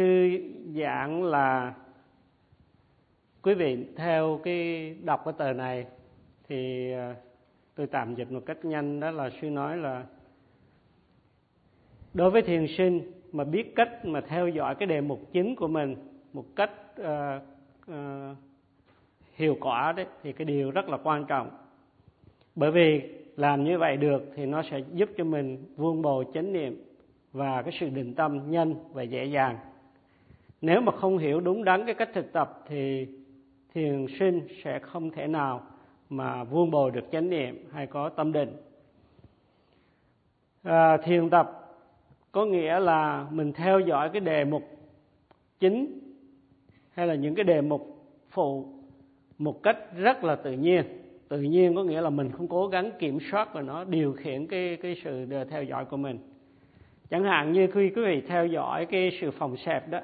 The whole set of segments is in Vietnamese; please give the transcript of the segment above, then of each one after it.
sư giảng là quý vị theo cái đọc cái tờ này thì ờ, tôi tạm dịch một cách nhanh đó là sư nói là đối với thiền sinh mà biết cách mà theo dõi cái đề mục chính của mình một cách uh, uh, hiệu quả đấy thì cái điều rất là quan trọng. Bởi vì làm như vậy được thì nó sẽ giúp cho mình vuông bồi chánh niệm và cái sự định tâm nhanh và dễ dàng nếu mà không hiểu đúng đắn cái cách thực tập thì thiền sinh sẽ không thể nào mà vuông bồi được chánh niệm hay có tâm định. À, thiền tập có nghĩa là mình theo dõi cái đề mục chính hay là những cái đề mục phụ một cách rất là tự nhiên. Tự nhiên có nghĩa là mình không cố gắng kiểm soát và nó điều khiển cái cái sự theo dõi của mình. Chẳng hạn như khi quý vị theo dõi cái sự phòng xẹp đó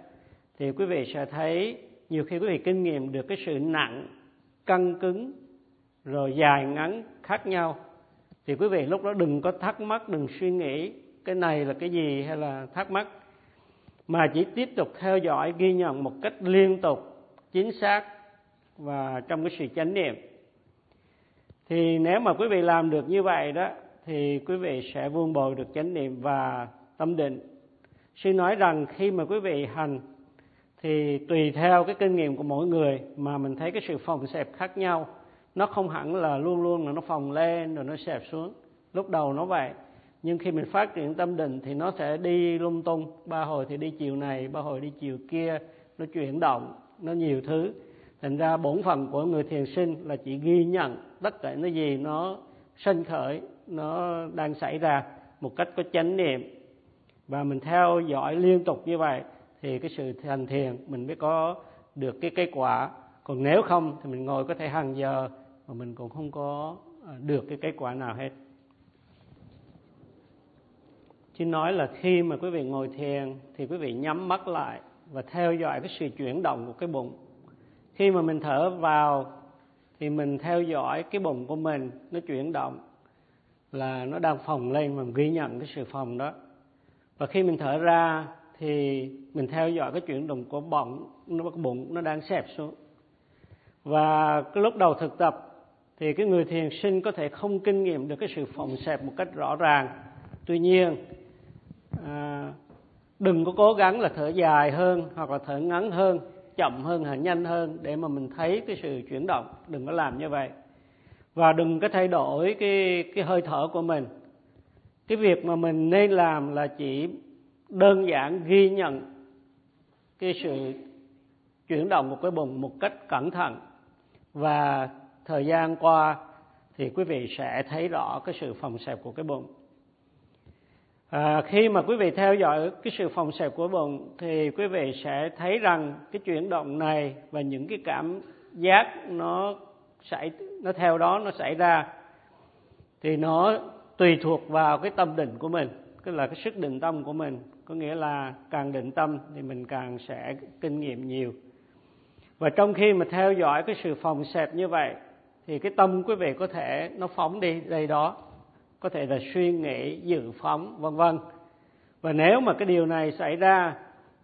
thì quý vị sẽ thấy nhiều khi quý vị kinh nghiệm được cái sự nặng, căng cứng, rồi dài ngắn khác nhau. Thì quý vị lúc đó đừng có thắc mắc, đừng suy nghĩ cái này là cái gì hay là thắc mắc, mà chỉ tiếp tục theo dõi, ghi nhận một cách liên tục, chính xác và trong cái sự chánh niệm. Thì nếu mà quý vị làm được như vậy đó, thì quý vị sẽ vuông bồi được chánh niệm và tâm định. Sư nói rằng khi mà quý vị hành thì tùy theo cái kinh nghiệm của mỗi người mà mình thấy cái sự phòng xẹp khác nhau. Nó không hẳn là luôn luôn là nó phòng lên rồi nó xẹp xuống. Lúc đầu nó vậy, nhưng khi mình phát triển tâm định thì nó sẽ đi lung tung. Ba hồi thì đi chiều này, ba hồi đi chiều kia, nó chuyển động, nó nhiều thứ. Thành ra bổn phận của người thiền sinh là chỉ ghi nhận tất cả những gì nó sinh khởi, nó đang xảy ra một cách có chánh niệm. Và mình theo dõi liên tục như vậy thì cái sự thành thiền, mình mới có được cái kết quả. Còn nếu không thì mình ngồi có thể hàng giờ, mà mình cũng không có à, được cái kết quả nào hết. Chứ nói là khi mà quý vị ngồi thiền thì quý vị nhắm mắt lại và theo dõi cái sự chuyển động của cái bụng. Khi mà mình thở vào thì mình theo dõi cái bụng của mình, nó chuyển động là nó đang phồng lên mà mình ghi nhận cái sự phồng đó. Và khi mình thở ra thì mình theo dõi cái chuyển động của bụng nó cái bụng nó đang xẹp xuống. Và cái lúc đầu thực tập thì cái người thiền sinh có thể không kinh nghiệm được cái sự phồng xẹp một cách rõ ràng. Tuy nhiên à, đừng có cố gắng là thở dài hơn hoặc là thở ngắn hơn chậm hơn hay nhanh hơn để mà mình thấy cái sự chuyển động. Đừng có làm như vậy. Và đừng có thay đổi cái cái hơi thở của mình. Cái việc mà mình nên làm là chỉ đơn giản ghi nhận cái sự chuyển động của cái bụng một cách cẩn thận. Và thời gian qua thì quý vị sẽ thấy rõ cái sự phòng xẹp của cái bụng à, khi mà quý vị theo dõi cái sự phòng xẹp của bụng thì quý vị sẽ thấy rằng cái chuyển động này và những cái cảm giác nó xảy nó theo đó nó xảy ra thì nó tùy thuộc vào cái tâm định của mình tức là cái sức định tâm của mình có nghĩa là càng định tâm thì mình càng sẽ kinh nghiệm nhiều. Và trong khi mà theo dõi cái sự phòng xẹp như vậy, thì cái tâm quý vị có thể nó phóng đi đây đó. Có thể là suy nghĩ, dự phóng, vân vân. Và nếu mà cái điều này xảy ra,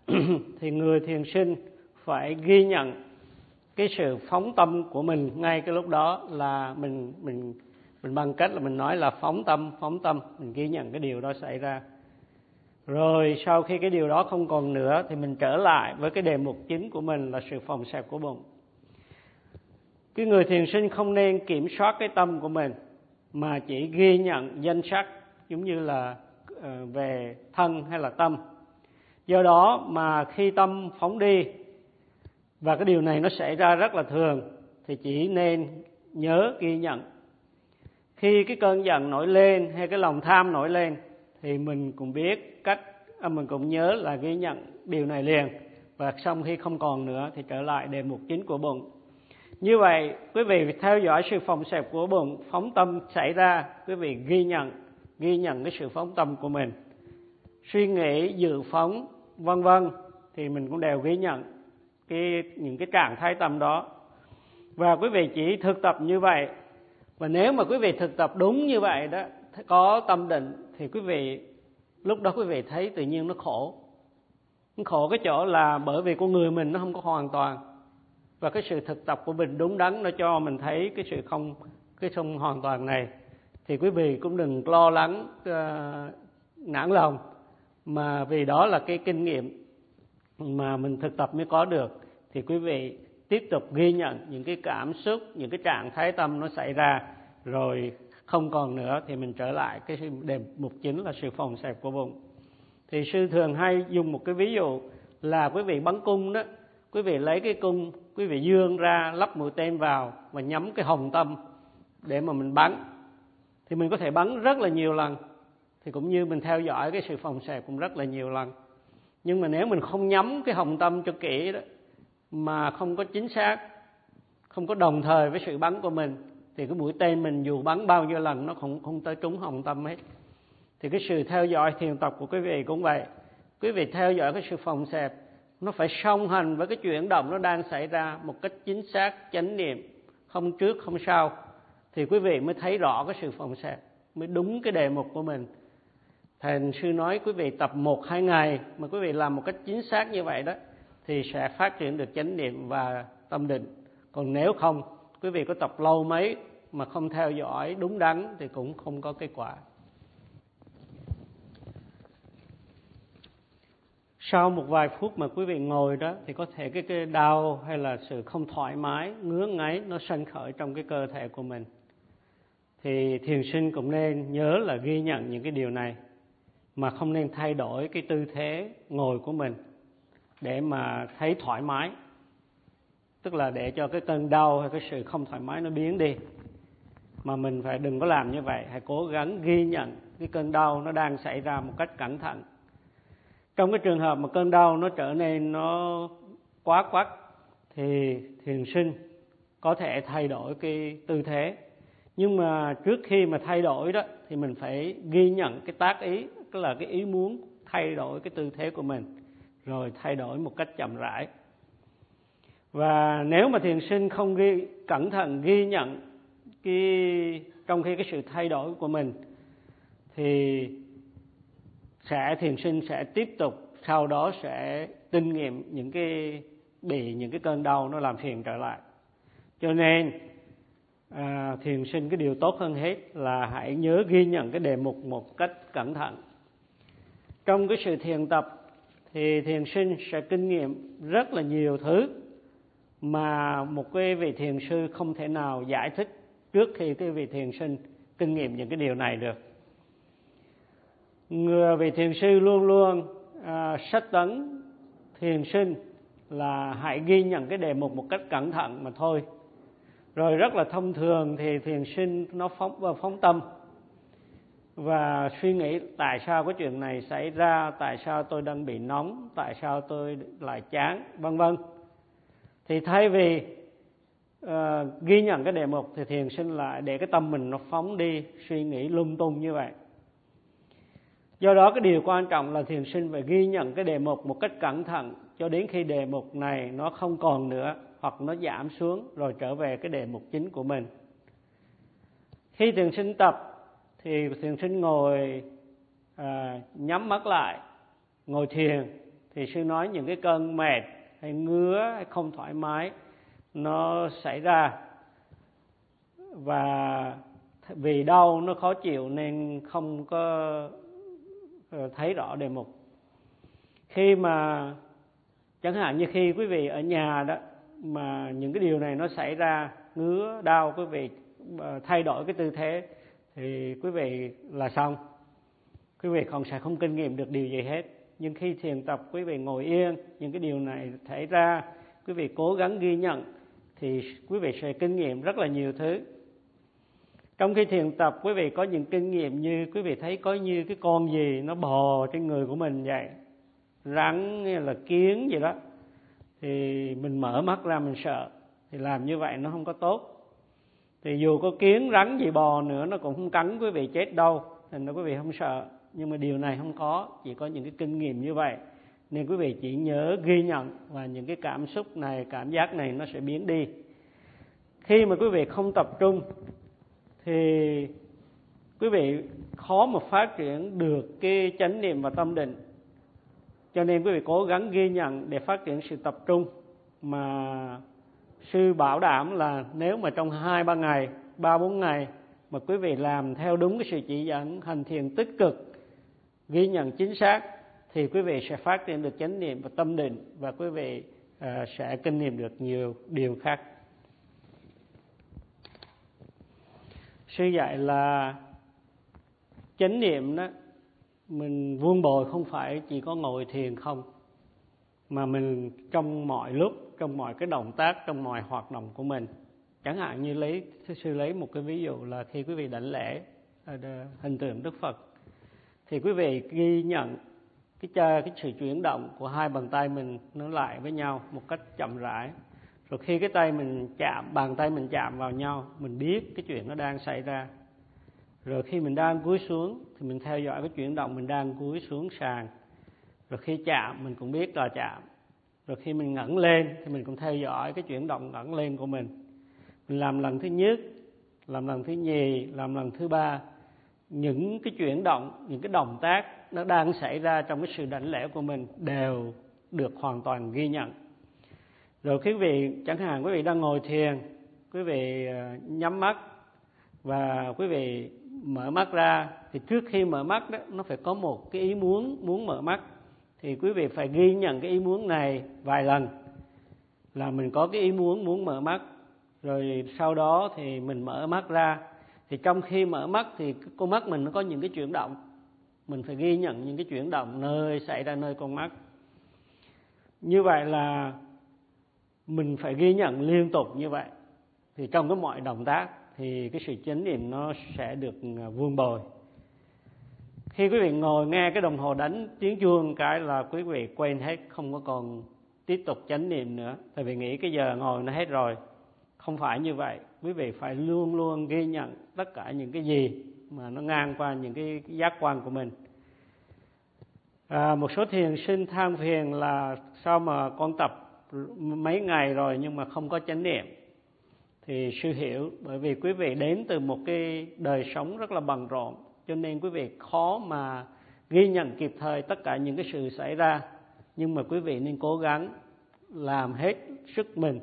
thì người thiền sinh phải ghi nhận cái sự phóng tâm của mình ngay cái lúc đó là mình mình mình bằng cách là mình nói là phóng tâm phóng tâm, mình ghi nhận cái điều đó xảy ra rồi sau khi cái điều đó không còn nữa thì mình trở lại với cái đề mục chính của mình là sự phòng xẹp của bụng. Cái người thiền sinh không nên kiểm soát cái tâm của mình, mà chỉ ghi nhận danh sắc giống như là ờ, về thân hay là tâm. Do đó mà khi tâm phóng đi, và cái điều này nó xảy ra rất là thường, thì chỉ nên nhớ ghi nhận. Khi cái cơn giận nổi lên hay cái lòng tham nổi lên thì mình cũng biết cách à, mình cũng nhớ là ghi nhận điều này liền. Và xong khi không còn nữa thì trở lại đề mục chính của bụng. Như vậy, quý vị theo dõi sự phòng xẹp của bụng, phóng tâm xảy ra, quý vị ghi nhận ghi nhận cái sự phóng tâm của mình. Suy nghĩ, dự phóng, vân vân thì mình cũng đều ghi nhận cái, những cái trạng thái tâm đó. Và quý vị chỉ thực tập như vậy. Và nếu mà quý vị thực tập đúng như vậy đó, có tâm định thì quý vị lúc đó quý vị thấy tự nhiên nó khổ. Khổ cái chỗ là bởi vì con người mình nó không có hoàn toàn. Và cái sự thực tập của mình đúng đắn nó cho mình thấy cái sự không cái không hoàn toàn này. Thì quý vị cũng đừng lo lắng uh, nản lòng mà vì đó là cái kinh nghiệm mà mình thực tập mới có được. Thì quý vị tiếp tục ghi nhận những cái cảm xúc những cái trạng thái tâm nó xảy ra rồi không còn nữa thì mình trở lại cái đề mục chính là sự phòng xẹp của bụng. Thì sư thường hay dùng một cái ví dụ là quý vị bắn cung đó, quý vị lấy cái cung, quý vị dương ra, lắp mũi tên vào và nhắm cái hồng tâm để mà mình bắn. Thì mình có thể bắn rất là nhiều lần, thì cũng như mình theo dõi cái sự phòng xẹp cũng rất là nhiều lần. Nhưng mà nếu mình không nhắm cái hồng tâm cho kỹ đó, mà không có chính xác, không có đồng thời với sự bắn của mình thì cái mũi tên mình dù bắn bao nhiêu lần nó không không tới trúng hồng tâm hết. Thì cái sự theo dõi thiền tập của quý vị cũng vậy. Quý vị theo dõi cái sự phòng xẹp, nó phải song hành với cái chuyển động nó đang xảy ra một cách chính xác, chánh niệm, không trước, không sau. Thì quý vị mới thấy rõ cái sự phòng xẹp, mới đúng cái đề mục của mình. Thầy sư nói quý vị tập một, hai ngày mà quý vị làm một cách chính xác như vậy đó, thì sẽ phát triển được chánh niệm và tâm định. Còn nếu không quý vị có tập lâu mấy mà không theo dõi đúng đắn thì cũng không có kết quả. Sau một vài phút mà quý vị ngồi đó thì có thể cái, cái đau hay là sự không thoải mái ngứa ngáy nó sanh khởi trong cái cơ thể của mình. Thì thiền sinh cũng nên nhớ là ghi nhận những cái điều này mà không nên thay đổi cái tư thế ngồi của mình để mà thấy thoải mái tức là để cho cái cơn đau hay cái sự không thoải mái nó biến đi. Mà mình phải đừng có làm như vậy, hãy cố gắng ghi nhận cái cơn đau nó đang xảy ra một cách cẩn thận. Trong cái trường hợp mà cơn đau nó trở nên nó quá quắt thì thiền sinh có thể thay đổi cái tư thế. Nhưng mà trước khi mà thay đổi đó thì mình phải ghi nhận cái tác ý, tức là cái ý muốn thay đổi cái tư thế của mình, rồi thay đổi một cách chậm rãi và nếu mà thiền sinh không ghi cẩn thận ghi nhận cái trong khi cái sự thay đổi của mình thì sẽ thiền sinh sẽ tiếp tục sau đó sẽ kinh nghiệm những cái bị những cái cơn đau nó làm phiền trở lại. Cho nên à, thiền sinh cái điều tốt hơn hết là hãy nhớ ghi nhận cái đề mục một cách cẩn thận. Trong cái sự thiền tập thì thiền sinh sẽ kinh nghiệm rất là nhiều thứ mà một cái vị thiền sư không thể nào giải thích trước khi cái vị thiền sinh kinh nghiệm những cái điều này được. Người vị thiền sư luôn luôn à, sách tấn thiền sinh là hãy ghi nhận cái đề mục một cách cẩn thận mà thôi. Rồi rất là thông thường thì thiền sinh nó phóng phóng tâm. Và suy nghĩ tại sao cái chuyện này xảy ra tại sao tôi đang bị nóng tại sao tôi lại chán vân vân thì thay vì uh, ghi nhận cái đề mục thì thiền sinh lại để cái tâm mình nó phóng đi suy nghĩ lung tung như vậy. Do đó cái điều quan trọng là thiền sinh phải ghi nhận cái đề mục một cách cẩn thận cho đến khi đề mục này nó không còn nữa hoặc nó giảm xuống rồi trở về cái đề mục chính của mình. Khi thiền sinh tập thì thiền sinh ngồi à, nhắm mắt lại ngồi thiền thì sư nói những cái cơn mệt hay ngứa hay không thoải mái, nó xảy ra. Và vì đau nó khó chịu nên không có ờ, thấy rõ đề mục. Khi mà, chẳng hạn như khi quý vị ở nhà đó, mà những cái điều này nó xảy ra, ngứa, đau, quý vị ờ, thay đổi cái tư thế thì quý vị là xong. Quý vị còn sẽ không kinh nghiệm được điều gì hết nhưng khi thiền tập, quý vị ngồi yên, những cái điều này xảy ra, quý vị cố gắng ghi nhận, thì quý vị sẽ kinh nghiệm rất là nhiều thứ. Trong khi thiền tập, quý vị có những kinh nghiệm như quý vị thấy có như cái con gì nó bò trên người của mình vậy, rắn hay là kiến gì đó, thì mình mở mắt ra mình sợ, thì làm như vậy nó không có tốt. Thì dù có kiến rắn gì bò nữa, nó cũng không cắn quý vị chết đâu thành ra quý vị không sợ nhưng mà điều này không có, chỉ có những cái kinh nghiệm như vậy. Nên quý vị chỉ nhớ ghi nhận và những cái cảm xúc này, cảm giác này nó sẽ biến đi. Khi mà quý vị không tập trung, thì quý vị khó mà phát triển được cái chánh niệm và tâm định. Cho nên quý vị cố gắng ghi nhận để phát triển sự tập trung. Mà sư bảo đảm là nếu mà trong hai, ba ngày, ba, bốn ngày mà quý vị làm theo đúng cái sự chỉ dẫn hành thiền tích cực ghi nhận chính xác thì quý vị sẽ phát triển được chánh niệm và tâm định và quý vị uh, sẽ kinh nghiệm được nhiều điều khác. Sư dạy là chánh niệm đó mình vuông bồi không phải chỉ có ngồi thiền không mà mình trong mọi lúc trong mọi cái động tác trong mọi hoạt động của mình. Chẳng hạn như lấy sư lấy một cái ví dụ là khi quý vị đảnh lễ ờ, hình tượng đức phật thì quý vị ghi nhận cái chơi cái sự chuyển động của hai bàn tay mình nó lại với nhau một cách chậm rãi. Rồi khi cái tay mình chạm, bàn tay mình chạm vào nhau, mình biết cái chuyện nó đang xảy ra. Rồi khi mình đang cúi xuống thì mình theo dõi cái chuyển động mình đang cúi xuống sàn. Rồi khi chạm, mình cũng biết là chạm. Rồi khi mình ngẩng lên thì mình cũng theo dõi cái chuyển động ngẩng lên của mình. Mình làm lần thứ nhất, làm lần thứ nhì, làm lần thứ ba những cái chuyển động, những cái động tác nó đang xảy ra trong cái sự đảnh lễ của mình đều được hoàn toàn ghi nhận. Rồi quý vị, chẳng hạn quý vị đang ngồi thiền, quý vị ờ, nhắm mắt và quý vị mở mắt ra, thì trước khi mở mắt đó, nó phải có một cái ý muốn muốn mở mắt. Thì quý vị phải ghi nhận cái ý muốn này vài lần là mình có cái ý muốn muốn mở mắt. Rồi sau đó thì mình mở mắt ra thì trong khi mở mắt thì con mắt mình nó có những cái chuyển động. Mình phải ghi nhận những cái chuyển động nơi xảy ra nơi con mắt. Như vậy là mình phải ghi nhận liên tục như vậy. Thì trong cái mọi động tác thì cái sự chánh niệm nó sẽ được à, vương bồi. Khi quý vị ngồi nghe cái đồng hồ đánh tiếng chuông cái là quý vị quên hết, không có còn tiếp tục chánh niệm nữa. Tại vì nghĩ cái giờ ngồi nó hết rồi. Không phải như vậy quý vị phải luôn luôn ghi nhận tất cả những cái gì mà nó ngang qua những cái giác quan của mình. À, một số thiền sinh than phiền là sao mà con tập mấy ngày rồi nhưng mà không có chánh niệm? Thì sư hiểu bởi vì quý vị đến từ một cái đời sống rất là bận rộn cho nên quý vị khó mà ghi nhận kịp thời tất cả những cái sự xảy ra. Nhưng mà quý vị nên cố gắng làm hết sức mình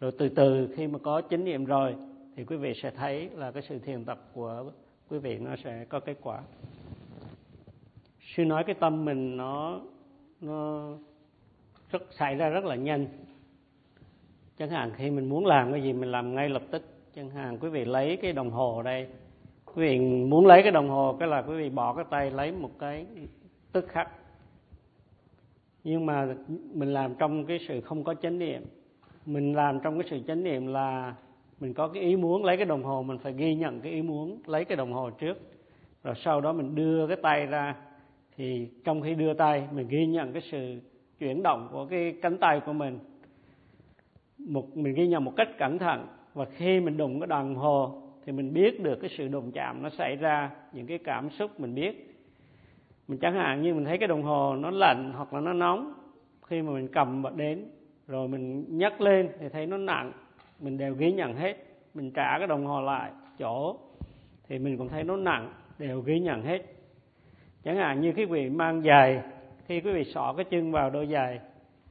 rồi từ từ khi mà có chánh niệm rồi, thì quý vị sẽ thấy là cái sự thiền tập của quý vị nó sẽ có kết quả. Sư nói cái tâm mình nó nó rất, xảy ra rất là nhanh. Chẳng hạn khi mình muốn làm cái gì mình làm ngay lập tức. Chẳng hạn quý vị lấy cái đồng hồ đây. Quý vị muốn lấy cái đồng hồ cái là quý vị bỏ cái tay lấy một cái tức khắc. Nhưng mà mình làm trong cái sự không có chánh niệm mình làm trong cái sự chánh niệm là mình có cái ý muốn lấy cái đồng hồ, mình phải ghi nhận cái ý muốn lấy cái đồng hồ trước. Rồi sau đó mình đưa cái tay ra, thì trong khi đưa tay, mình ghi nhận cái sự chuyển động của cái cánh tay của mình. Một, mình ghi nhận một cách cẩn thận. Và khi mình đụng cái đồng hồ, thì mình biết được cái sự đụng chạm nó xảy ra, những cái cảm xúc mình biết. Mình chẳng hạn như mình thấy cái đồng hồ nó lạnh hoặc là nó nóng, khi mà mình cầm đến rồi mình nhấc lên thì thấy nó nặng. Mình đều ghi nhận hết. Mình trả cái đồng hồ lại chỗ. Thì mình cũng thấy nó nặng đều ghi nhận hết. Chẳng hạn như quý vị mang giày khi quý vị xỏ cái chân vào đôi giày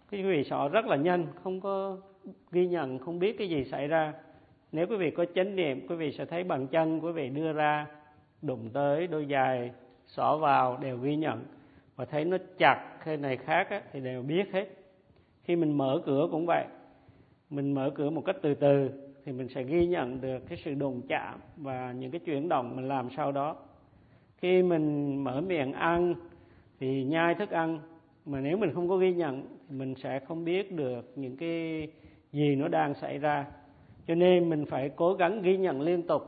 khi quý vị xỏ rất là nhanh không có ghi nhận không biết cái gì xảy ra. Nếu quý vị có chánh niệm quý vị sẽ thấy bàn chân quý vị đưa ra đụng tới đôi giày xỏ vào đều ghi nhận. Và thấy nó chặt hay này khác á, thì đều biết hết khi mình mở cửa cũng vậy. Mình mở cửa một cách từ từ thì mình sẽ ghi nhận được cái sự đụng chạm và những cái chuyển động mình làm sau đó. Khi mình mở miệng ăn thì nhai thức ăn, mà nếu mình không có ghi nhận thì mình sẽ không biết được những cái gì nó đang xảy ra. Cho nên mình phải cố gắng ghi nhận liên tục.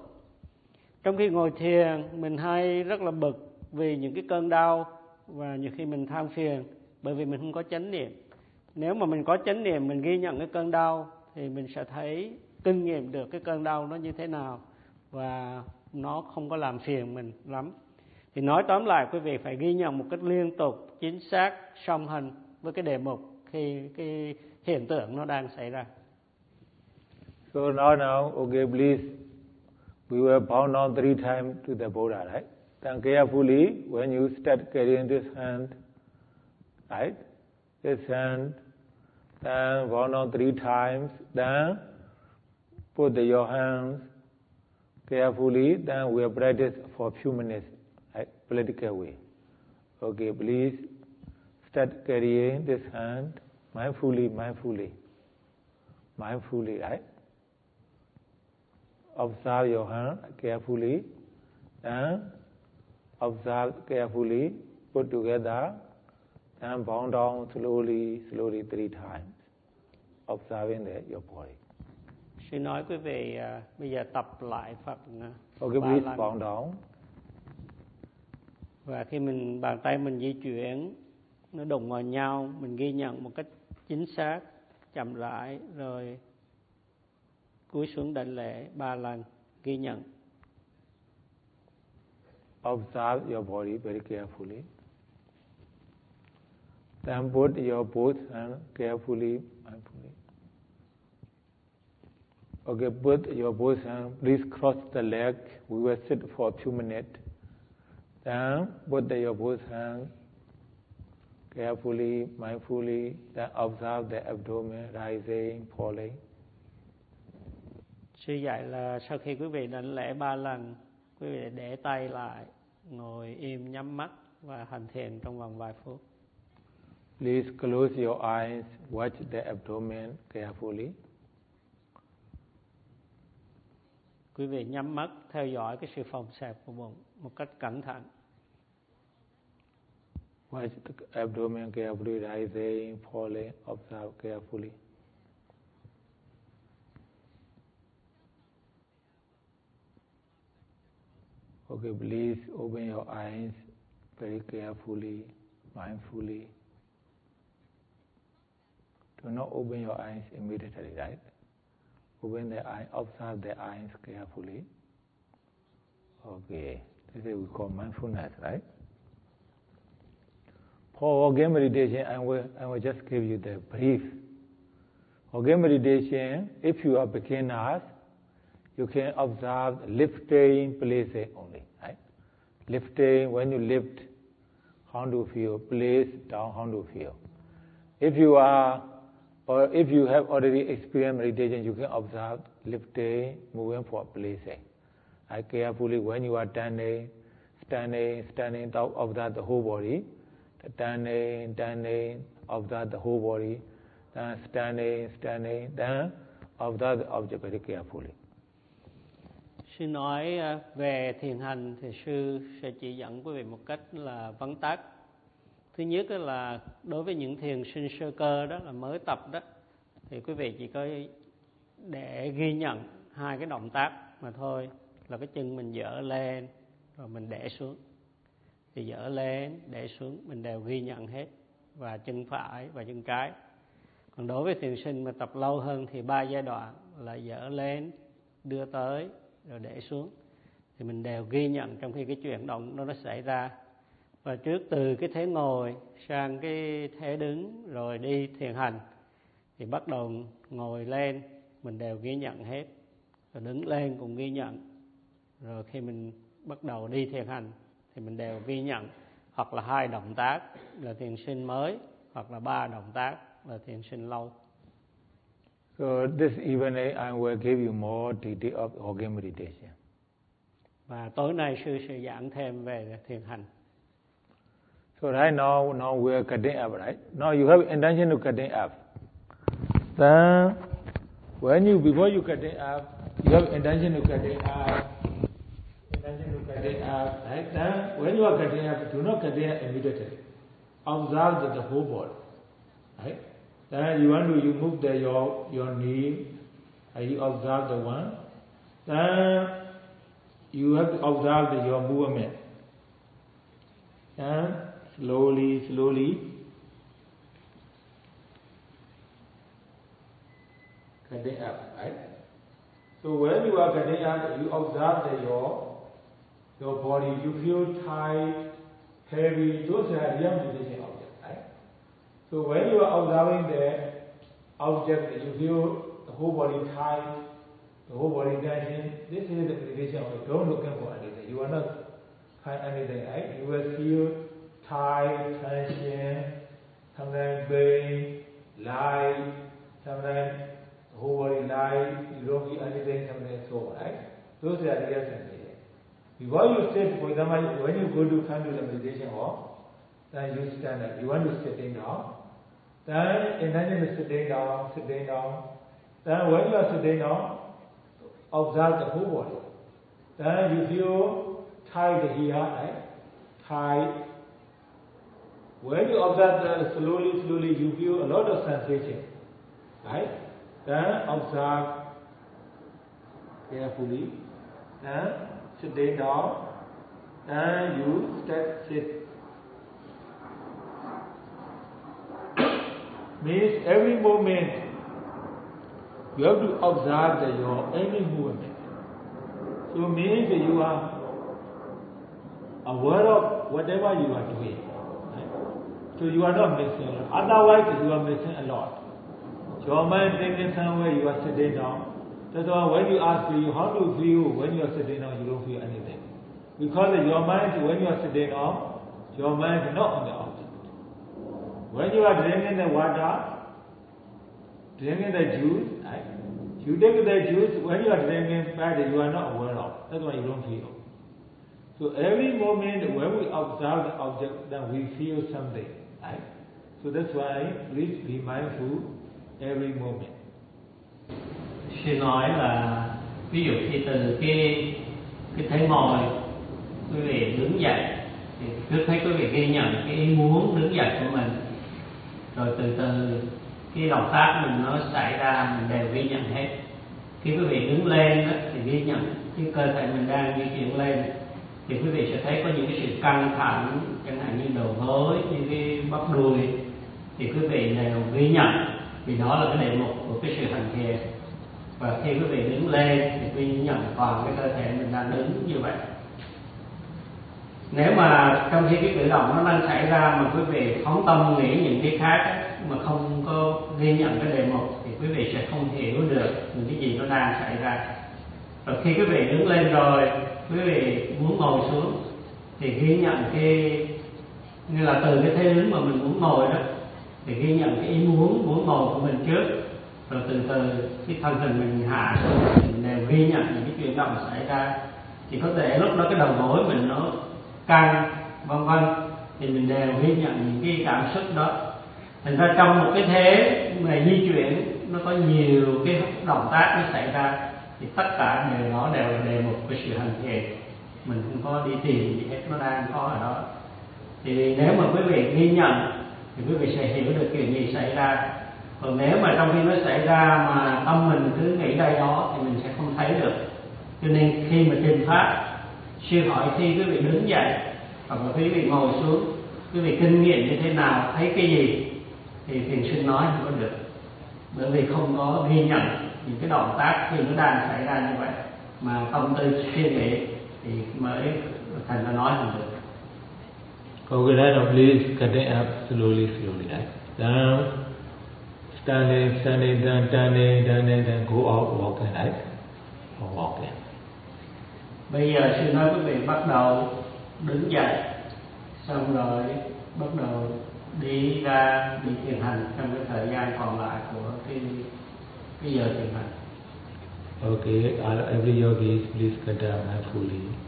Trong khi ngồi thiền, mình hay rất là bực vì những cái cơn đau và nhiều khi mình than phiền bởi vì mình không có chánh niệm nếu mà mình có chánh niệm mình ghi nhận cái cơn đau thì mình sẽ thấy kinh nghiệm được cái cơn đau nó như thế nào và nó không có làm phiền mình lắm thì nói tóm lại quý vị phải ghi nhận một cách liên tục chính xác song hành với cái đề mục khi cái hiện tượng nó đang xảy ra So now, now, okay, please. We were bound on three times to the Buddha, right? Then carefully, when you start carrying this hand, right? This hand, then one or three times, then put your hands carefully, then we'll practice for a few minutes, right? Political way. Okay, please start carrying this hand mindfully, mindfully, mindfully, right? Observe your hand carefully, and observe carefully, put together, and bound down slowly, slowly three times, observing the, your body. Sư nói quý vị uh, bây giờ tập lại Phật uh, Okay, ba lần. down. và khi mình bàn tay mình di chuyển nó đụng vào nhau mình ghi nhận một cách chính xác chậm rãi rồi cúi xuống đảnh lễ ba lần ghi nhận Observe your body very carefully. Then put your both hands carefully, mindfully. Okay, put your both hands, please cross the leg. We will sit for a few minutes. Then put your both hands carefully, mindfully. Then observe the abdomen rising, falling. sư dạy là sau khi quý vị đảnh lễ ba lần quý vị để tay lại ngồi im nhắm mắt và hành thiền trong vòng vài phút Please close your eyes, watch the abdomen carefully. Quý vị nhắm mắt theo dõi cái sự phòng xẹp của bụng một cách cẩn thận Watch the abdomen carefully rising, falling, observe carefully. Okay, please open your eyes very carefully, mindfully. Do not open your eyes immediately, right? Open the eye, observe the eyes carefully. Okay, this is we call mindfulness, right? For organ meditation, I will, I will just give you the brief. Organ meditation, if you are beginners, you can observe lifting places only, right? Lifting, when you lift, how do you feel? Place down, how do you feel? If you are, or if you have already experienced meditation, you can observe lifting, moving for placing. I carefully, when you are standing, standing, standing, observe the whole body standing, standing, observe the whole body, then standing, standing, then observe the object very carefully. sư nói về thiền hành thì sư sẽ chỉ dẫn quý vị một cách là vắn tắt thứ nhất là đối với những thiền sinh sơ cơ đó là mới tập đó, thì quý vị chỉ có để ghi nhận hai cái động tác mà thôi, là cái chân mình dở lên rồi mình để xuống. Thì dở lên, để xuống, mình đều ghi nhận hết, và chân phải và chân trái. Còn đối với thiền sinh mà tập lâu hơn thì ba giai đoạn là dở lên, đưa tới, rồi để xuống. Thì mình đều ghi nhận trong khi cái chuyển động nó nó xảy ra và trước từ cái thế ngồi sang cái thế đứng rồi đi thiền hành thì bắt đầu ngồi lên mình đều ghi nhận hết. Rồi đứng lên cũng ghi nhận. Rồi khi mình bắt đầu đi thiền hành thì mình đều ghi nhận. Hoặc là hai động tác là thiền sinh mới hoặc là ba động tác là thiền sinh lâu. So this evening I will give you more detail of organ meditation. và tối nay sư sẽ giảng thêm về thiền hành So right now, now we are cutting up, right? Now you have intention to cutting up. Then, when you before you cutting up, you have intention to cutting up. Intention to cutting up, right? Then, when you are cutting up, do not cut up immediately. Observe the, the whole body, right? Then you want to you move the your your knee, and you observe the one. Then you have to observe the, your movement. And slowly, slowly, cutting up, right? So when you are cutting up, you observe that your your body, you feel tight, heavy. Those are real meditation objects, right? So when you are observing the object, you feel the whole body tight, the whole body tension. This is the meditation object. Don't look for anything. You are not find anything, right? You will feel tight, tension, sometimes pain, light, sometimes the whole body light, you don't feel anything, sometimes so, right? Those are real sensations. Before you sit, for example, when you go to come to the meditation hall, then you stand up. You want to sitting down. Then imagine sitting down, sitting down. Then when you are sitting down, observe the whole body. Then you feel tight here, right? Tight. When you observe that slowly, slowly, you feel a lot of sensation, right? Then observe carefully. Then sitting down. Then you step, sit. Means every moment you have to observe that your any movement. So means you are aware of whatever you are doing. So you are not missing. Otherwise you are missing a lot. Your mind thinking somewhere you are sitting down. That's why when you ask you how do you feel when you are sitting down, you don't feel anything. Because your mind, when you are sitting down, your mind is not on the object. When you are drinking the water, drinking the juice, right? You take the juice, when you are drinking fat, you are not aware of. That's why you don't feel. So every moment when we observe the object, then we feel something, right? So that's why please be mindful every moment. Sư nói là ví dụ khi từ cái cái thế ngồi quý vị đứng dậy thì trước thấy quý vị ghi nhận cái ý muốn đứng dậy của mình rồi từ từ cái động tác mình nó xảy ra mình đều ghi nhận hết khi quý vị đứng lên đó, thì ghi nhận cái cơ thể mình đang di chuyển lên thì quý vị sẽ thấy có những cái sự căng thẳng chẳng hạn như đầu gối như cái bắp đùi thì quý vị đều ghi nhận, vì đó là cái đề mục của cái sự hành thiền. Và khi quý vị đứng lên thì quý vị nhận toàn cái cơ thể mình đang đứng như vậy. Nếu mà trong khi cái cử động nó đang xảy ra mà quý vị phóng tâm nghĩ những cái khác mà không có ghi nhận cái đề mục, thì quý vị sẽ không hiểu được những cái gì nó đang xảy ra. Và khi quý vị đứng lên rồi quý vị muốn ngồi xuống thì ghi nhận cái, như là từ cái thế đứng mà mình muốn ngồi đó, thì ghi nhận cái ý muốn muốn ngồi của mình trước. Rồi từ từ cái thân hình mình hạ xuống, mình đều ghi nhận những cái chuyển động xảy ra. Thì có thể lúc đó cái đầu gối mình nó căng, vân vân, thì mình đều ghi nhận những cái cảm xúc đó. Thành ra trong một cái thế mà di chuyển, nó có nhiều cái động tác nó xảy ra thì tất cả người đó đều là đề mục của sự hành thiện. Mình không có đi tìm gì hết nó đang có ở đó. Thì nếu mà quý vị ghi nhận, thì quý vị sẽ hiểu được chuyện gì xảy ra. Còn nếu mà trong khi nó xảy ra mà tâm mình cứ nghĩ đây đó, thì mình sẽ không thấy được. Cho nên khi mà trình pháp, sư hỏi khi quý vị đứng dậy hoặc là quý vị ngồi xuống, quý vị kinh nghiệm như thế nào, thấy cái gì, thì thiền sinh nói không có được. Bởi vì không có ghi nhận những cái động tác khi nó đang xảy ra như vậy mà tâm tư suy nghĩ thì mới thành ra nói không được Okay, now please cutting up slowly, slowly, right? Down, standing, standing, down, standing, standing, then go out walking, right? Or walking. bây giờ sư nói quý vị bắt đầu đứng dậy xong rồi bắt đầu đi ra đi thiền hành trong cái thời gian còn lại của cái Okay, every yogis, please cut down mindfully.